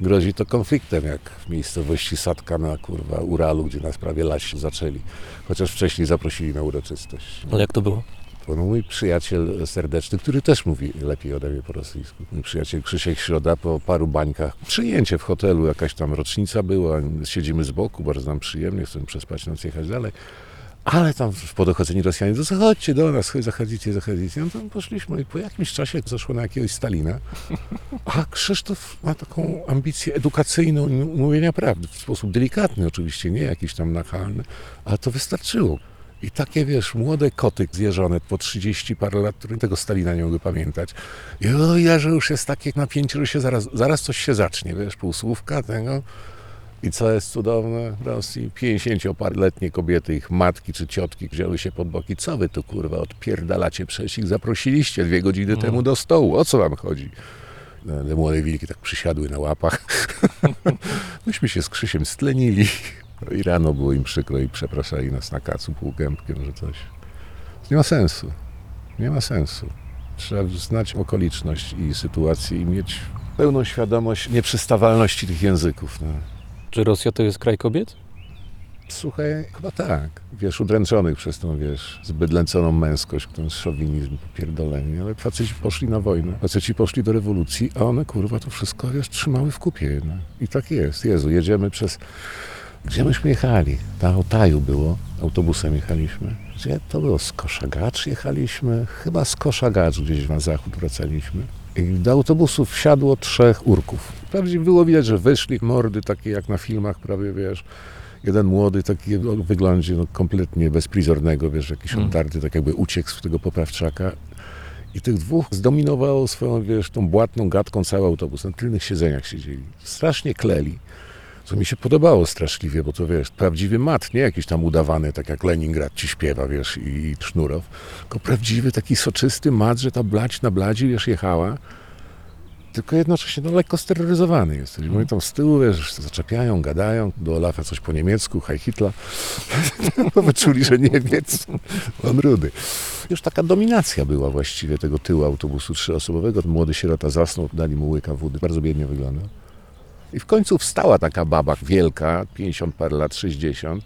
Speaker 4: grozi to konfliktem, jak w miejscowości Sadka na kurwa Uralu, gdzie nas prawie lasi zaczęli. Chociaż wcześniej zaprosili na uroczystość.
Speaker 5: Ale jak to było?
Speaker 4: Mój przyjaciel serdeczny, który też mówi lepiej ode mnie po rosyjsku. Mój przyjaciel Krzysiek Środa po paru bańkach. Przyjęcie w hotelu, jakaś tam rocznica była, siedzimy z boku, bardzo nam przyjemnie, chcemy przespać noc, jechać dalej. Ale tam po dochodzeniu Rosjanie, to zachodźcie do nas, zachodzicie, zachodzicie. No to poszliśmy i po jakimś czasie zaszło na jakiegoś Stalina. A Krzysztof ma taką ambicję edukacyjną mówienia prawdy, w sposób delikatny oczywiście, nie jakiś tam nachalny, ale to wystarczyło. I takie, wiesz, młode koty zjeżone po 30 parę lat, które tego Stalina nie mogły pamiętać. I o, ja, że już jest takie napięcie, że się zaraz, zaraz coś się zacznie, wiesz, półsłówka tego. I co jest cudowne w Rosji? 50-parletnie kobiety, ich matki czy ciotki wzięły się pod boki. Co wy tu, kurwa, odpierdalacie przecież ich zaprosiliście dwie godziny temu do stołu. O co wam chodzi? No, Te młode wilki tak przysiadły na łapach. [laughs] Myśmy się z Krzysiem stlenili. No I rano było im przykro i przepraszali nas na kacu półgębkiem, że coś. Nie ma sensu. Nie ma sensu. Trzeba znać okoliczność i sytuację i mieć pełną świadomość nieprzystawalności tych języków. No.
Speaker 5: Czy Rosja to jest kraj kobiet?
Speaker 4: Słuchaj, chyba tak. Wiesz, udręczonych przez tą, wiesz, zbydlęconą męskość, ten szowinizm popierdolenie, ale faceci poszli na wojnę, faceci poszli do rewolucji, a one, kurwa, to wszystko, wiesz, trzymały w kupie jednak. I tak jest. Jezu, jedziemy przez... Gdzie myśmy jechali? Na Otaju było, autobusem jechaliśmy. Gdzie to było? Z Koszagacz jechaliśmy? Chyba z Koszagacz gdzieś na zachód wracaliśmy. I do autobusu wsiadło trzech urków. Wprawdzie było widać, że wyszli mordy takie jak na filmach prawie, wiesz, jeden młody, taki o wyglądzie no, kompletnie bezprizornego, wiesz, jakiś
Speaker 5: Mm.
Speaker 4: oddarty, tak jakby uciekł z tego poprawczaka. I tych dwóch zdominowało swoją, wiesz, tą błatną gadką cały autobus. Na tylnych siedzeniach siedzieli. Strasznie kleli. Co mi się podobało straszliwie, bo to wiesz, prawdziwy mat, nie jakiś tam udawany, tak jak Leningrad ci śpiewa, wiesz, i, i Sznurow, tylko prawdziwy taki soczysty mat, że ta blać na bladzi, wiesz, jechała. Tylko jednocześnie no, lekko steroryzowany jesteś. Bo oni tam z tyłu, wiesz, zaczepiają, gadają, do Olafa coś po niemiecku, Heil Hitler. [laughs] Wyczuli, że Niemiec, on rudy. Już taka dominacja była właściwie tego tyłu autobusu trzyosobowego. Młody sierota zasnął, dali mu łyka wody. Bardzo biednie wyglądał. I w końcu wstała taka baba wielka, 50 parę lat, 60.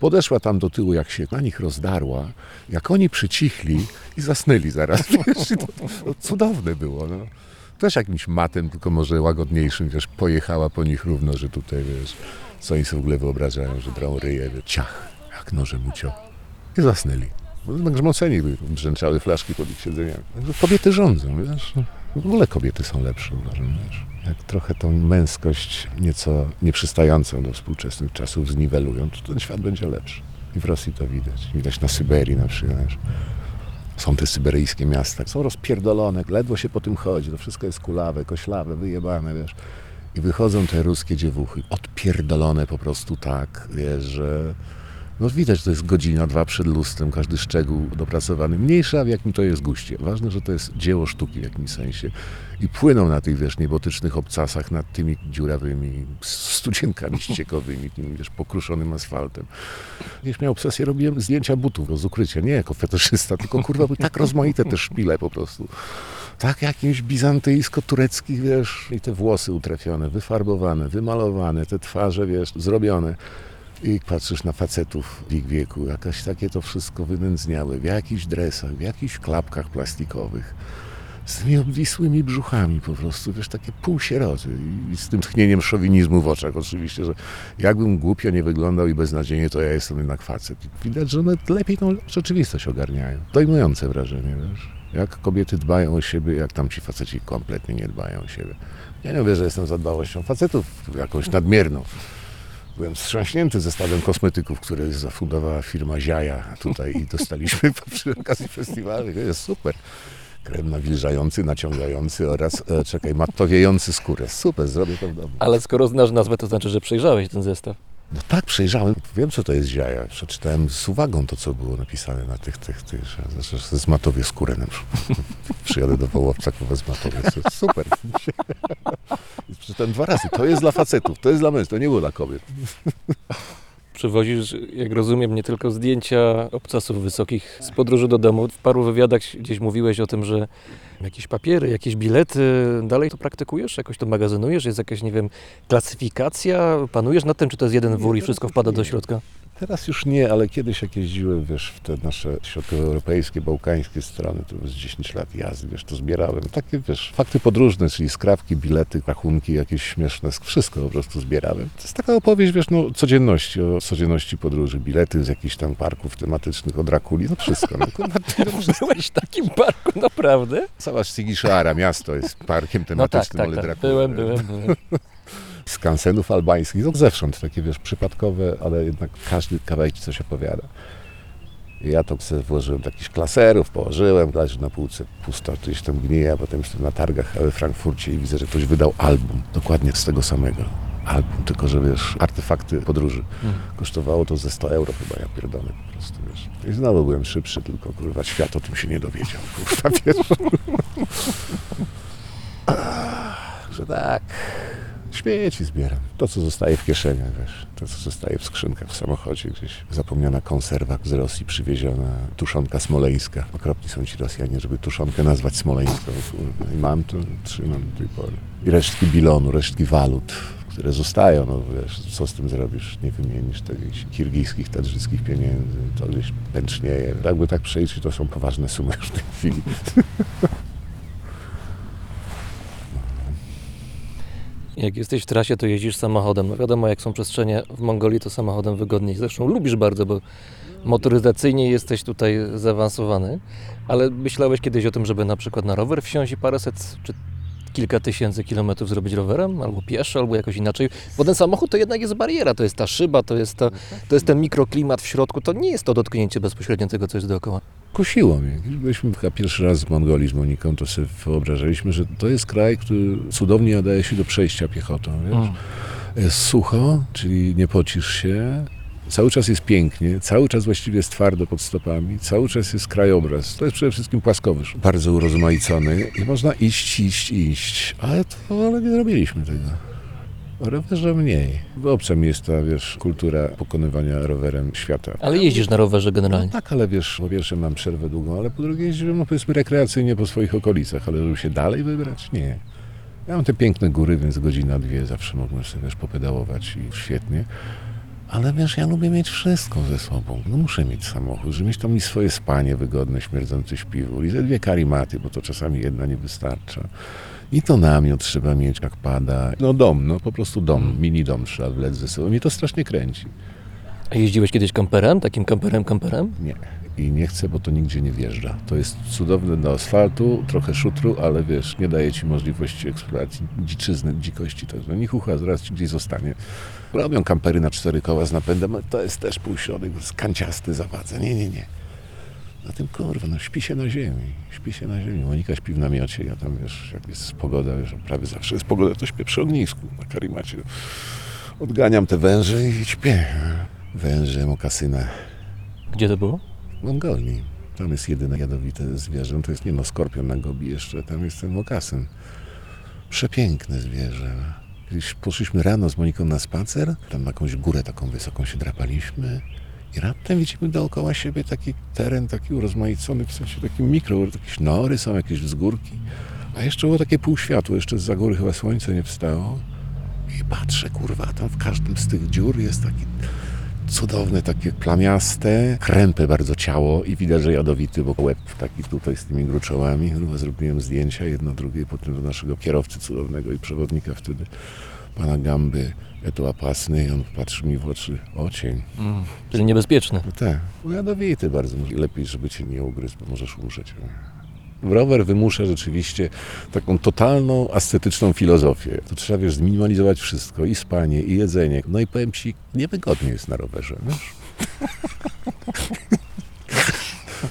Speaker 4: Podeszła tam do tyłu, jak się na nich rozdarła, jak oni przycichli i zasnęli zaraz. [laughs] Wiesz, to, to cudowne było. No. Też jakimś matem, tylko może łagodniejszym, wiesz, pojechała po nich równo, że tutaj, wiesz, co oni sobie w ogóle wyobrażają, że drą ryje, wiesz, ciach, jak nożem uciął. I zasnęli. Grzmoceni byli, brzęczały flaszki pod ich siedzeniami. Kobiety rządzą, wiesz. W ogóle kobiety są lepsze, uważam, wiesz. Jak trochę tą męskość nieco nieprzystającą do współczesnych czasów zniwelują, to ten świat będzie lepszy. I w Rosji to widać. Widać na Syberii na przykład. wiesz. Są te syberyjskie miasta, są rozpierdolone, ledwo się po tym chodzi, to wszystko jest kulawe, koślawe, wyjebane, wiesz. I wychodzą te ruskie dziewuchy, odpierdolone po prostu tak, wiesz, że no widać, że to jest godzina, dwa przed lustrem, każdy szczegół dopracowany. Mniejsza w jakim to jest guście. Ważne, że to jest dzieło sztuki w jakimś sensie. I płyną na tych, wiesz, niebotycznych obcasach nad tymi dziurawymi studzienkami [laughs] ściekowymi, tym, wiesz, pokruszonym asfaltem. Wiesz, miał obsesję, robiłem zdjęcia butów z ukrycia. Nie jako fetyszysta, tylko kurwa, były tak rozmaite te szpile po prostu. Tak jakimś bizantyjsko-tureckich, wiesz, i te włosy utrafione, wyfarbowane, wymalowane, te twarze, wiesz, zrobione. I patrzysz na facetów w ich wieku, jakaś takie to wszystko wynędzniałe, w jakichś dresach, w jakichś klapkach plastikowych, z tymi obwisłymi brzuchami po prostu, wiesz, takie półsieroty i z tym tchnieniem szowinizmu w oczach oczywiście, że jakbym głupio nie wyglądał i beznadziejnie, to ja jestem jednak facet. Widać, że one lepiej tą rzeczywistość ogarniają. Dojmujące wrażenie, wiesz. Jak kobiety dbają o siebie, jak tam ci faceci kompletnie nie dbają o siebie. Ja nie mówię, że jestem za dbałością facetów jakąś nadmierną. Byłem wstrząśnięty zestawem kosmetyków, które zafundowała firma Ziaja tutaj i dostaliśmy [laughs] przy okazji festiwalu. To jest super. Krem nawilżający, naciągający oraz, e, czekaj, matowiejący skórę. Super, zrobię to w domu.
Speaker 5: Ale skoro znasz nazwę, to znaczy, że przejrzałeś ten zestaw.
Speaker 4: No tak, przejrzałem. Wiem, co to jest Ziaja. Przeczytałem z uwagą to, co było napisane na tych, tych, tych, że, że, skórę na przykład. [laughs] Przyjadę do Wołowca, kurwa, zmatowię. To jest super. [laughs] Przeczytałem dwa razy. To jest dla facetów, to jest dla mężczyzn, to nie było dla kobiet.
Speaker 5: Przywozisz, jak rozumiem, nie tylko zdjęcia obcasów wysokich z podróży do domu. W paru wywiadach gdzieś mówiłeś o tym, że jakieś papiery, jakieś bilety, dalej to praktykujesz? Jakoś to magazynujesz? Jest jakaś, nie wiem, klasyfikacja? Panujesz nad tym, czy to jest jeden wór i wszystko wpada do środka?
Speaker 4: Teraz już nie, ale kiedyś jak jeździłem, wiesz, w te nasze środkowoeuropejskie, bałkańskie strony, to z 10 lat jazdy, wiesz, to zbierałem. Takie, wiesz, fakty podróżne, czyli skrawki, bilety, rachunki jakieś śmieszne, wszystko po prostu zbierałem. To jest taka opowieść, wiesz, no, codzienności, o codzienności podróży, bilety z jakichś tam parków tematycznych, o Drakuli, no wszystko. No, [laughs] wszystko.
Speaker 5: Byłeś w takim parku, naprawdę?
Speaker 4: Cała Stigiszara, miasto jest parkiem
Speaker 5: No tak,
Speaker 4: tematycznym,
Speaker 5: tak,
Speaker 4: ale
Speaker 5: tak. Byłem, byłem, byłem. [laughs]
Speaker 4: skansenów albańskich, no zewsząd takie, wiesz, przypadkowe, ale jednak każdy kawałek coś opowiada. I ja to sobie włożyłem do jakichś klaserów, położyłem, leży na półce pusto, gdzieś tam gnije, a potem jestem na targach we Frankfurcie i widzę, że ktoś wydał album, dokładnie z tego samego. Album, tylko że wiesz, artefakty podróży. Kosztowało to ze 100 euro chyba, ja pierdolę po prostu, wiesz. I znowu byłem szybszy, tylko kurwa świat o tym się nie dowiedział, kurwa, wiesz. [laughs] Że tak, Śmieci zbieram. To, co zostaje w kieszeniach, wiesz. To, co zostaje w skrzynkach w samochodzie gdzieś. Zapomniana konserwa z Rosji przywieziona, tuszonka smoleńska. Okropni są ci Rosjanie, żeby tuszonkę nazwać smoleńską. I mam to, trzymam do tej pory. I resztki bilonu, resztki walut, które zostają, no wiesz, co z tym zrobisz? Nie wymienisz tych kirgijskich, tadżyckich pieniędzy, to gdzieś pęcznieje. Jakby tak przejść, to są poważne sumy już w tej chwili. [laughs]
Speaker 5: Jak jesteś w trasie, to jeździsz samochodem. No wiadomo, jak są przestrzenie w Mongolii, to samochodem wygodniej. Zresztą lubisz bardzo, bo motoryzacyjnie jesteś tutaj zaawansowany. Ale myślałeś kiedyś o tym, żeby na przykład na rower wsiąść i paręset czy kilka tysięcy kilometrów zrobić rowerem, albo pieszo, albo jakoś inaczej. Bo ten samochód to jednak jest bariera, to jest ta szyba, to jest, ta, to jest ten mikroklimat w środku, to nie jest to dotknięcie bezpośrednio tego, co jest dookoła.
Speaker 4: kusiło mnie. Byliśmy chyba pierwszy raz w Mongolii z Moniką, to sobie wyobrażaliśmy, że to jest kraj, który cudownie nadaje się do przejścia piechotą, wiesz? Jest sucho, czyli nie pocisz się. Cały czas jest pięknie, cały czas właściwie jest twardo pod stopami, cały czas jest krajobraz. To jest przede wszystkim płaskowyż, bardzo urozmaicony i można iść, iść, iść. Ale to ale nie robiliśmy tego. O rowerze mniej. Obca mi jest ta, wiesz, kultura pokonywania rowerem świata.
Speaker 5: Ale jeździsz na rowerze
Speaker 4: No
Speaker 5: generalnie.
Speaker 4: tak, ale wiesz, po pierwsze mam przerwę długą, ale po drugie jeździłem, no powiedzmy, rekreacyjnie po swoich okolicach, ale żeby się dalej wybrać, nie. Ja mam te piękne góry, więc godzina, dwie zawsze mogłem sobie, wiesz, popedałować i świetnie. Ale wiesz, ja lubię mieć wszystko ze sobą. No muszę mieć samochód, żeby mieć tam i swoje spanie wygodne, śmierdzące śpiwór i ze dwie karimaty, bo to czasami jedna nie wystarcza. I to namiot trzeba mieć, jak pada. No dom, no po prostu dom, mini dom trzeba wlec ze sobą. Mnie to strasznie kręci.
Speaker 5: A jeździłeś kiedyś kamperem? Takim kamperem, kamperem?
Speaker 4: Nie. I nie chcę, bo to nigdzie nie wjeżdża. To jest cudowne do asfaltu, trochę szutru, ale wiesz, nie daje ci możliwości eksploracji dziczyzny, dzikości. To no niech ucha zaraz ci gdzieś zostanie. Robią kampery na cztery koła z napędem, ale to jest też półśrodek, jest kanciasty zawadza. Nie, nie, nie. Na tym kurwa, no śpi się na ziemi. Śpi się na ziemi. Monika śpi w namiocie, ja tam wiesz, jak jest pogoda, wiesz, prawie zawsze jest pogoda, to śpię przy ognisku na karimacie. Odganiam te węże i śpię. Węże, mokasyna.
Speaker 5: Gdzie to było?
Speaker 4: W Mongolii. Tam jest jedyne jadowite zwierzę. To jest nie no, skorpion na gobi jeszcze. Tam jest ten mokasyn. Przepiękne zwierzę. Poszliśmy rano z Moniką na spacer. Tam na jakąś górę taką wysoką się drapaliśmy. I raptem widzimy dookoła siebie taki teren, taki urozmaicony, w sensie taki mikro, jakieś nory są, jakieś wzgórki. A jeszcze było takie półświatło, jeszcze z góry chyba słońce nie wstało. I patrzę, kurwa, tam w każdym z tych dziur jest taki cudowne, takie plamiaste, krępe bardzo ciało i widać, że jadowity, bo łeb taki tutaj z tymi gruczołami. Chyba zrobiłem zdjęcia, jedno, drugie, potem do naszego kierowcy cudownego i przewodnika wtedy, pana Gamby, etuapasny i on patrzy mi w oczy, ocień.
Speaker 5: Czyli niebezpieczny.
Speaker 4: No tak, no jadowity bardzo, lepiej, żeby cię nie ugryzł, bo możesz umrzeć. Rower wymusza rzeczywiście taką totalną, ascetyczną filozofię. To trzeba, wiesz, zminimalizować wszystko, i spanie, i jedzenie. No i powiem ci, niewygodnie jest na rowerze, wiesz?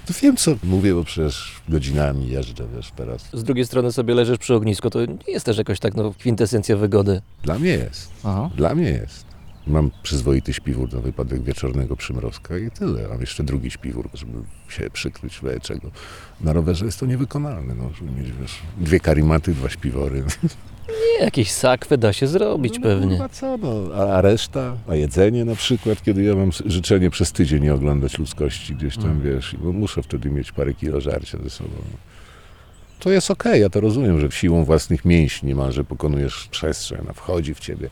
Speaker 4: To wiem, co mówię, bo przecież godzinami jeżdżę, wiesz, teraz.
Speaker 5: Z drugiej strony sobie leżysz przy ognisku, to nie jest też jakoś tak no, kwintesencja wygody.
Speaker 4: Dla mnie jest.
Speaker 5: Aha.
Speaker 4: Dla mnie jest. Mam przyzwoity śpiwór na wypadek wieczornego przymrozka i tyle. Mam jeszcze drugi śpiwór, żeby się przykryć w czego. Na rowerze jest to niewykonalne, no, żeby mieć wiesz, dwie karimaty, dwa śpiwory.
Speaker 5: Nie, jakieś sakwy da się zrobić
Speaker 4: No,
Speaker 5: pewnie.
Speaker 4: Kurwa, co, no, a, a reszta? A jedzenie na przykład, kiedy ja mam życzenie przez tydzień nie oglądać ludzkości gdzieś tam,
Speaker 5: Mm.
Speaker 4: wiesz, bo muszę wtedy mieć parę kilo żarcia ze sobą. To jest okej, ja to rozumiem, że siłą własnych mięśni niemalże pokonujesz przestrzeń, ona wchodzi w ciebie.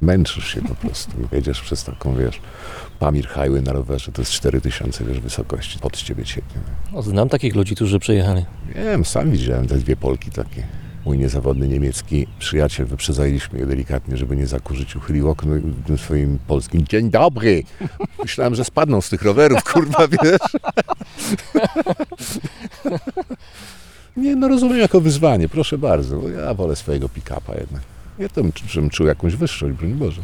Speaker 4: Męczysz się po prostu. Jedziesz przez taką, wiesz, Pamir Highway na rowerze, to jest 4000, wiesz, wysokości. Pod ciebie cieknie.
Speaker 5: O, znam takich ludzi, którzy przyjechali.
Speaker 4: Wiem, sam widziałem te dwie Polki takie. Mój niezawodny niemiecki przyjaciel, wyprzedzaliśmy je delikatnie, żeby nie zakurzyć, uchylił okno i tym swoim polskim dzień dobry. Myślałem, że spadną z tych rowerów, kurwa, [laughs] wiesz. Nie, no rozumiem jako wyzwanie, proszę bardzo. bo Ja wolę swojego pick-upa jednak. Ja to bym, żebym czuł jakąś wyższość, broń Boże.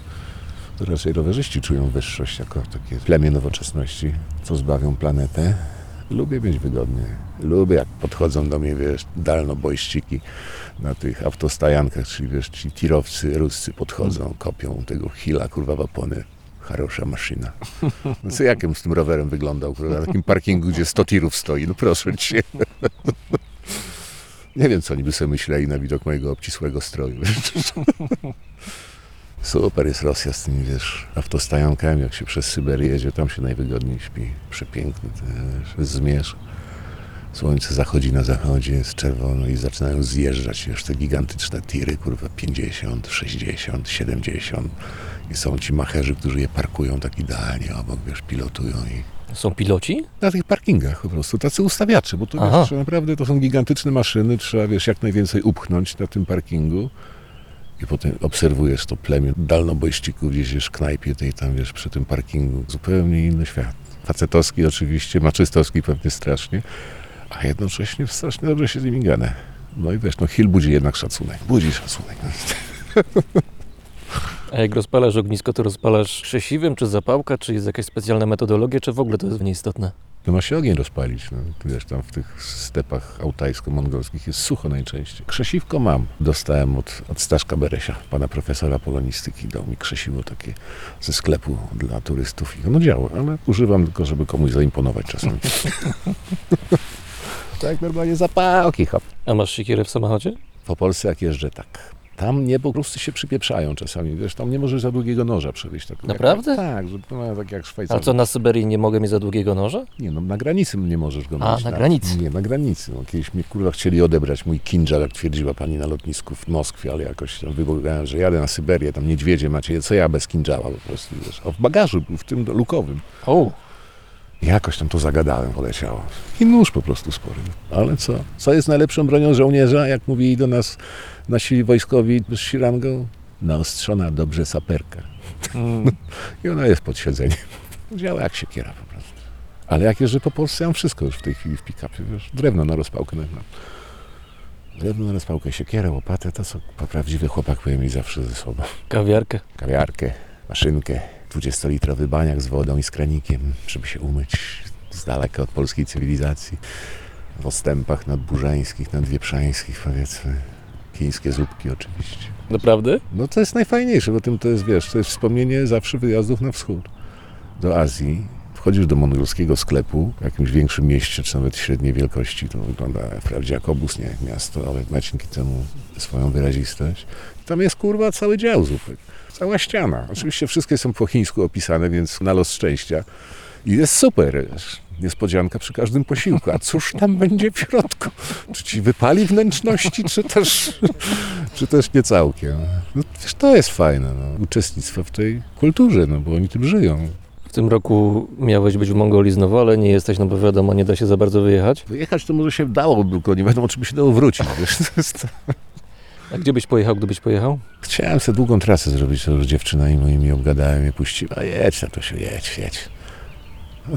Speaker 4: Raczej rowerzyści czują wyższość jako takie plemię nowoczesności, co zbawią planetę. Lubię być wygodnie. Lubię, jak podchodzą do mnie, wiesz, dalnobojściki na tych autostajankach, czyli wiesz, ci tirowcy ruscy podchodzą, kopią tego hila, kurwa, w opony. Harosza maszyna. No co, jakim z tym rowerem wyglądał, kurwa, na takim parkingu, gdzie 100 tirów stoi, no proszę cię. Nie wiem, co oni by sobie myśleli na widok mojego obcisłego stroju. [laughs] Super jest Rosja z tymi, wiesz, autostajankami, jak się przez Syberię jedzie, tam się najwygodniej śpi. Przepiękny, też, zmierz. Słońce zachodzi na zachodzie, jest czerwono i zaczynają zjeżdżać już te gigantyczne tiry, kurwa, 50, 60, 70. I są ci macherzy, którzy je parkują tak idealnie obok, wiesz, pilotują i
Speaker 5: Są piloci?
Speaker 4: na tych parkingach po prostu, tacy ustawiacze, bo to wiesz, naprawdę to są gigantyczne maszyny, trzeba wiesz, jak najwięcej upchnąć na tym parkingu i potem obserwujesz to plemię dalnobojścików gdzieś wiesz, w knajpie tej tam, wiesz, przy tym parkingu. Zupełnie inny świat. Facetowski oczywiście, maczystowski pewnie strasznie, a jednocześnie strasznie dobrze się z nimi gada. No i wiesz, no Hill budzi jednak szacunek. Budzi szacunek. [laughs]
Speaker 5: A jak rozpalasz ognisko, to rozpalasz krzesiwym, czy zapałka, czy jest jakaś specjalna metodologia, czy w ogóle to jest nieistotne?
Speaker 4: To ma się ogień rozpalić. No. Wiesz, tam w tych stepach autajsko-mongolskich jest sucho najczęściej. Krzesiwko mam. Dostałem od, od Staszka Beresia, pana profesora polonistyki. Dał mi krzesiwo takie ze sklepu dla turystów. I ono działa, ale używam tylko, żeby komuś zaimponować czasami. [laughs] tak normalnie zapałki, hop.
Speaker 5: A masz siekierę w samochodzie?
Speaker 4: Po Polsce jak jeżdżę, tak. Tam nie, po prostu się przypieprzają czasami. Wiesz, tam nie możesz za długiego noża przewieźć. Tak,
Speaker 5: Naprawdę?
Speaker 4: Jak, tak, że, no, tak jak
Speaker 5: A
Speaker 4: Szwajcarzy.
Speaker 5: co, na Syberii nie mogę mieć za długiego noża?
Speaker 4: Nie, no na granicy nie możesz go
Speaker 5: A,
Speaker 4: mieć.
Speaker 5: na granicy.
Speaker 4: Nie, na granicy. No, kiedyś mnie kurwa chcieli odebrać mój kinżal, jak twierdziła pani na lotnisku w Moskwie, ale jakoś tam wybogałem, że jadę na Syberię, tam niedźwiedzie macie, co ja bez kinżała po prostu, wiesz. A w bagażu, w tym lukowym.
Speaker 5: O,
Speaker 4: Jakoś tam to zagadałem, poleciało. I nóż po prostu spory. Ale co? Co jest najlepszą bronią żołnierza, jak mówili do nas nasi wojskowi z Shirangą? Naostrzona dobrze saperka. [laughs] I ona jest pod siedzeniem. Działa jak siekiera po prostu. Ale jak jeżdżę po Polsce, ja mam wszystko już w tej chwili w pick-upie, wiesz. Drewno na rozpałkę mam. Drewno na rozpałkę, siekierę, łopatę, to co prawdziwy chłopak powinien mieć zawsze ze sobą
Speaker 5: kawiarkę.
Speaker 4: kawiarkę, maszynkę, 20-litrowy baniak z wodą i z kranikiem, żeby się umyć z daleka od polskiej cywilizacji. W ostępach nadburzańskich, nadwieprzańskich powiedzmy. Chińskie zupki oczywiście.
Speaker 5: Naprawdę?
Speaker 4: No to jest najfajniejsze, bo tym to jest, wiesz, to jest wspomnienie zawsze wyjazdów na wschód. Do Azji. Wchodzisz do mongolskiego sklepu w jakimś większym mieście, czy nawet średniej wielkości. To wygląda wprawdzie jak obóz, nie jak miasto, ale ma dzięki temu swoją wyrazistość. Tam jest kurwa cały dział zupek. Cała ściana. Oczywiście wszystkie są po chińsku opisane, więc na los szczęścia. I jest super. wiesz. Niespodzianka przy każdym posiłku. A cóż tam będzie w środku? Czy ci wypali wnętrzności, czy też, czy też nie całkiem? No, wiesz, to jest fajne. No. Uczestnictwo w tej kulturze, no bo oni tym żyją.
Speaker 5: W tym roku miałeś być w Mongolii znowu, ale nie jesteś, no bo wiadomo, nie da się za bardzo wyjechać.
Speaker 4: Wyjechać to może się dało, tylko nie wiadomo, czy by się dało wrócić. Wiesz? To jest...
Speaker 5: A gdzie byś pojechał, gdybyś pojechał?
Speaker 4: Chciałem sobie długą trasę zrobić, to już dziewczyna i moimi obgadałem, mnie puściła. Jedź na to się, jedź, jedź.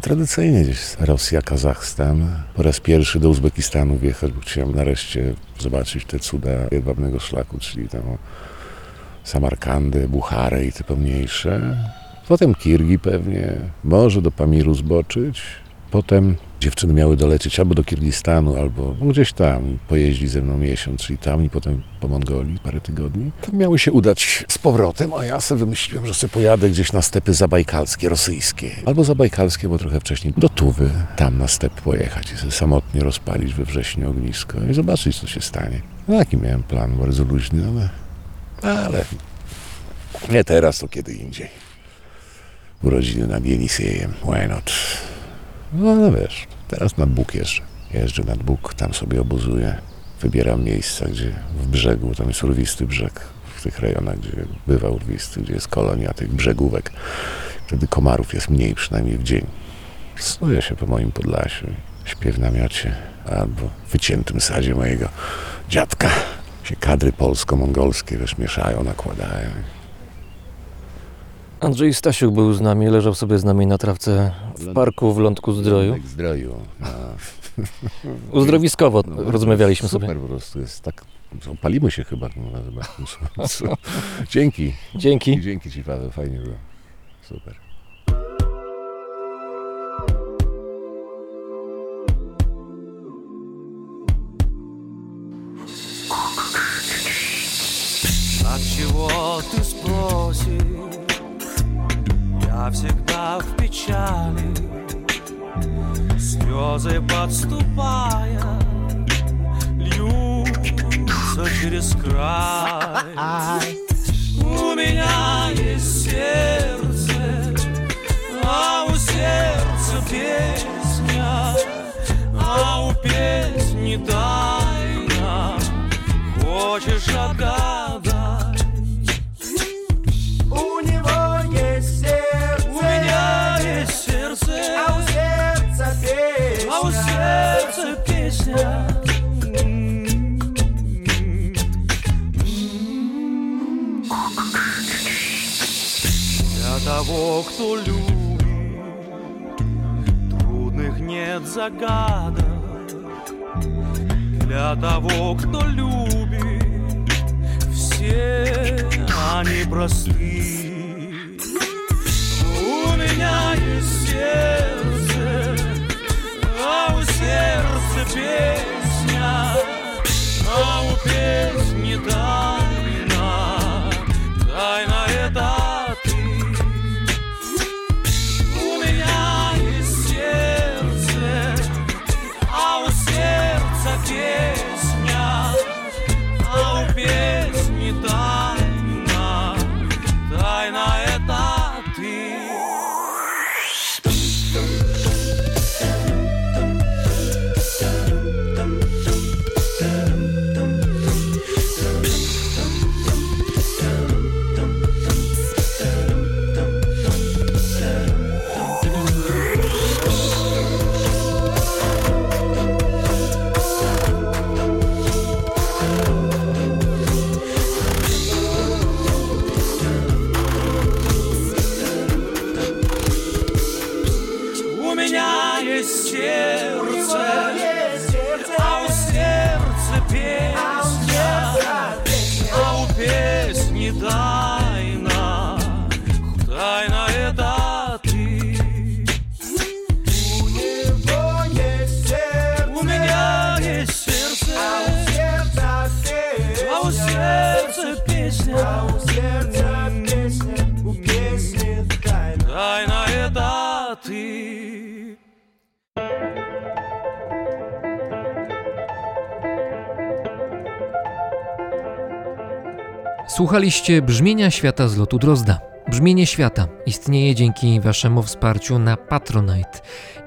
Speaker 4: Tradycyjnie gdzieś Rosja, Kazachstan. Po raz pierwszy do Uzbekistanu wjechać, bo chciałem nareszcie zobaczyć te cuda jedwabnego szlaku, czyli tam Samarkandę, Bucharę i te pomniejsze. Potem Kirgi pewnie, może do Pamiru zboczyć. Potem dziewczyny miały dolecieć albo do Kirgistanu, albo gdzieś tam, pojeździć ze mną miesiąc, czyli tam i potem po Mongolii parę tygodni. To miały się udać z powrotem, a ja sobie wymyśliłem, że sobie pojadę gdzieś na stepy zabajkalskie, rosyjskie. Albo zabajkalskie, bo trochę wcześniej do Tuwy, tam na step pojechać i sobie samotnie rozpalić we wrześniu ognisko i zobaczyć, co się stanie. No taki miałem plan, bardzo luźny, ale, ale nie teraz, to kiedy indziej. Urodziny nad Jenisiejem, why not? No ale wiesz, teraz nad Bóg jeżdżę. Jeżdżę nad Bóg, tam sobie obozuję. Wybieram miejsca, gdzie w brzegu, tam jest urwisty brzeg, w tych rejonach, gdzie bywa urwisty, gdzie jest kolonia tych brzegówek. Wtedy komarów jest mniej, przynajmniej w dzień. Snuję się po moim Podlasiu, śpię w namiocie albo w wyciętym sadzie mojego dziadka. Się kadry polsko-mongolskie wiesz, mieszają, nakładają.
Speaker 5: Andrzej Stasiuk był z nami, leżał sobie z nami na trawce w parku w Lądku Zdroju.
Speaker 4: Tak, zdroju. [laughs] No.
Speaker 5: Uzdrowiskowo
Speaker 4: No,
Speaker 5: rozmawialiśmy
Speaker 4: super
Speaker 5: sobie.
Speaker 4: po prostu jest tak. Palimy się chyba. No. [laughs] Dzięki.
Speaker 5: Dzięki.
Speaker 4: Dzięki Ci Paweł, fajnie było. Super.
Speaker 6: Всегда в печали. Слезы подступая Льются через край. У меня есть сердце А у сердца песня А у песни тайна. Хочешь отгадать
Speaker 7: У сердца песня
Speaker 6: Для того, кто любит Трудных нет загадок. Для того, кто любит Все они просты. У меня есть сердце а у сердца песня, а у песни так.
Speaker 1: Słuchaliście brzmienia świata z lotu Drozda. Brzmienie świata istnieje dzięki Waszemu wsparciu na Patronite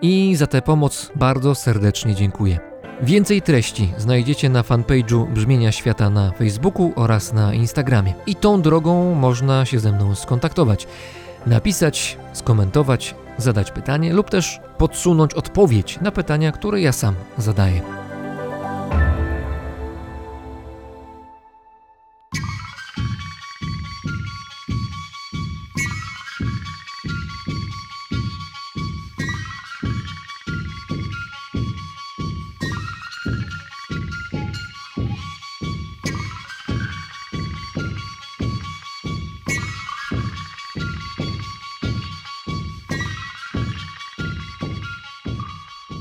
Speaker 1: i za tę pomoc bardzo serdecznie dziękuję. Więcej treści znajdziecie na fanpage'u Brzmienia Świata na Facebooku oraz na Instagramie. I tą drogą można się ze mną skontaktować, napisać, skomentować, zadać pytanie lub też podsunąć odpowiedź na pytania, które ja sam zadaję.